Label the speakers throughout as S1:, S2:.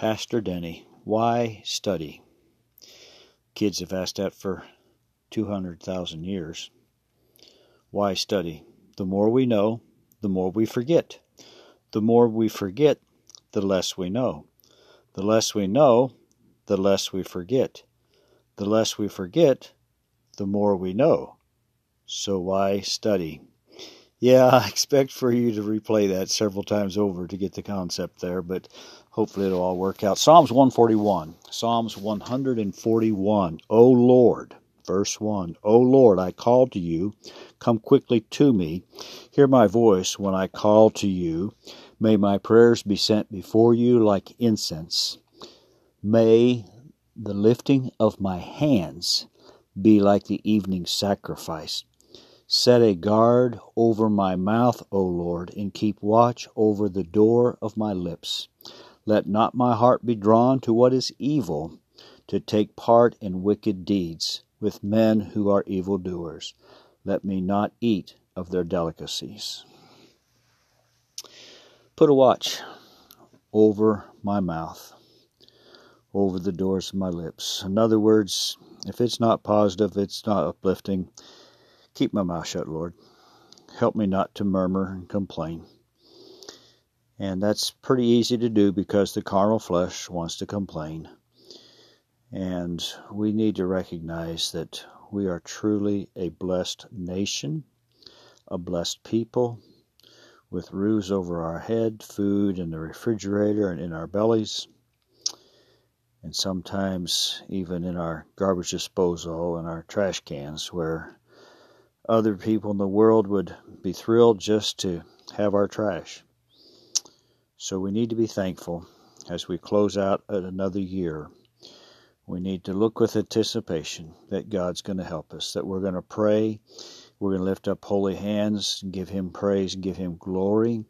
S1: Pastor Denny, why study? Kids have asked that for 200,000 years. Why study? The more we know, the more we forget. The more we forget, the less we know. The less we know, the less we forget. The less we forget, the more we know. So why study? Yeah, I expect for you to replay that several times over to get the concept there, but hopefully it'll all work out. Psalms 141. Psalms 141. O Lord, verse 1. O Lord, I call to you. Come quickly to me. Hear my voice when I call to you. May my prayers be sent before you like incense. May the lifting of my hands be like the evening sacrifice. Set a guard over my mouth, O Lord, and keep watch over the door of my lips. Let not my heart be drawn to what is evil, to take part in wicked deeds with men who are evildoers. Let me not eat of their delicacies. Put a watch over my mouth, over the doors of my lips. In other words, if it's not positive, it's not uplifting, Keep my mouth shut, Lord. Help me not to murmur and complain. And that's pretty easy to do because the carnal flesh wants to complain. And we need to recognize that we are truly a blessed nation, a blessed people, with roofs over our head, food in the refrigerator and in our bellies, and sometimes even in our garbage disposal and our trash cans where other people in the world would be thrilled just to have our trash. So we need to be thankful as we close out another year. We need to look with anticipation that God's going to help us, that we're going to pray, we're going to lift up holy hands and give Him praise give Him glory,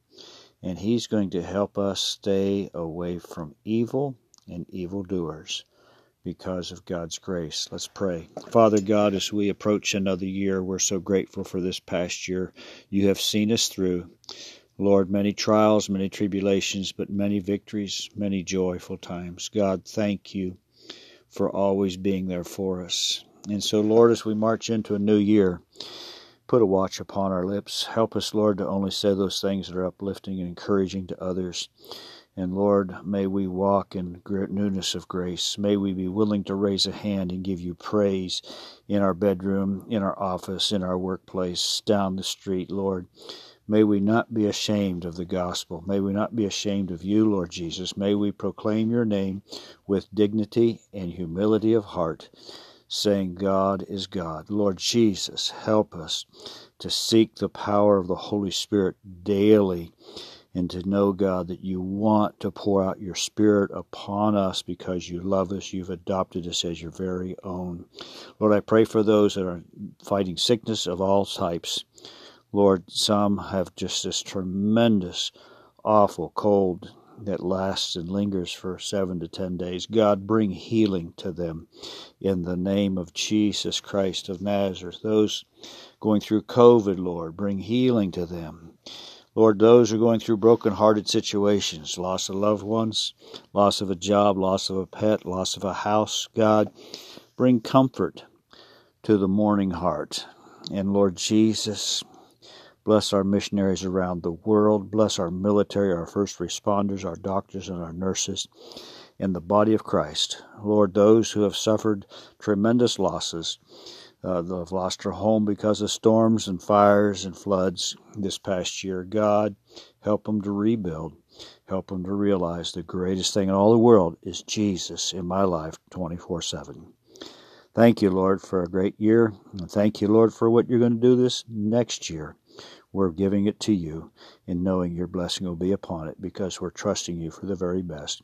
S1: and He's going to help us stay away from evil and evildoers because of God's grace. Let's pray. Father God, as we approach another year, we're so grateful for this past year. You have seen us through. Lord, many trials, many tribulations, but many victories, many joyful times. God, thank you for always being there for us. And so, Lord, as we march into a new year, put a watch upon our lips. Help us, Lord, to only say those things that are uplifting and encouraging to others. And Lord, may we walk in newness of grace. May we be willing to raise a hand and give you praise in our bedroom, in our office, in our workplace, down the street, Lord. May we not be ashamed of the gospel. May we not be ashamed of you, Lord Jesus. May we proclaim your name with dignity and humility of heart, saying, God is God. Lord Jesus, help us to seek the power of the Holy Spirit daily and to know, God, that you want to pour out your Spirit upon us because you love us. You've adopted us as your very own. Lord, I pray for those that are fighting sickness of all types. Lord, some have just this tremendous, awful cold that lasts and lingers for seven to ten days. God, bring healing to them in the name of Jesus Christ of Nazareth. Those going through COVID, Lord, bring healing to them. Lord, those who are going through broken-hearted situations, loss of loved ones, loss of a job, loss of a pet, loss of a house, God, bring comfort to the mourning heart. And Lord Jesus, bless our missionaries around the world, bless our military, our first responders, our doctors, and our nurses in the body of Christ. Lord, those who have suffered tremendous losses, uh, they've lost their home because of storms and fires and floods this past year. God, help them to rebuild. Help them to realize the greatest thing in all the world is Jesus in my life 24 7. Thank you, Lord, for a great year. And thank you, Lord, for what you're going to do this next year. We're giving it to you and knowing your blessing will be upon it because we're trusting you for the very best.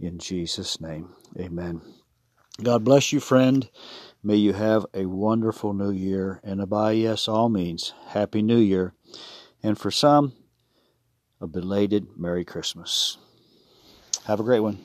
S1: In Jesus' name, amen. God bless you, friend. May you have a wonderful new year, and a by yes, all means, Happy New Year, and for some, a belated Merry Christmas. Have a great one.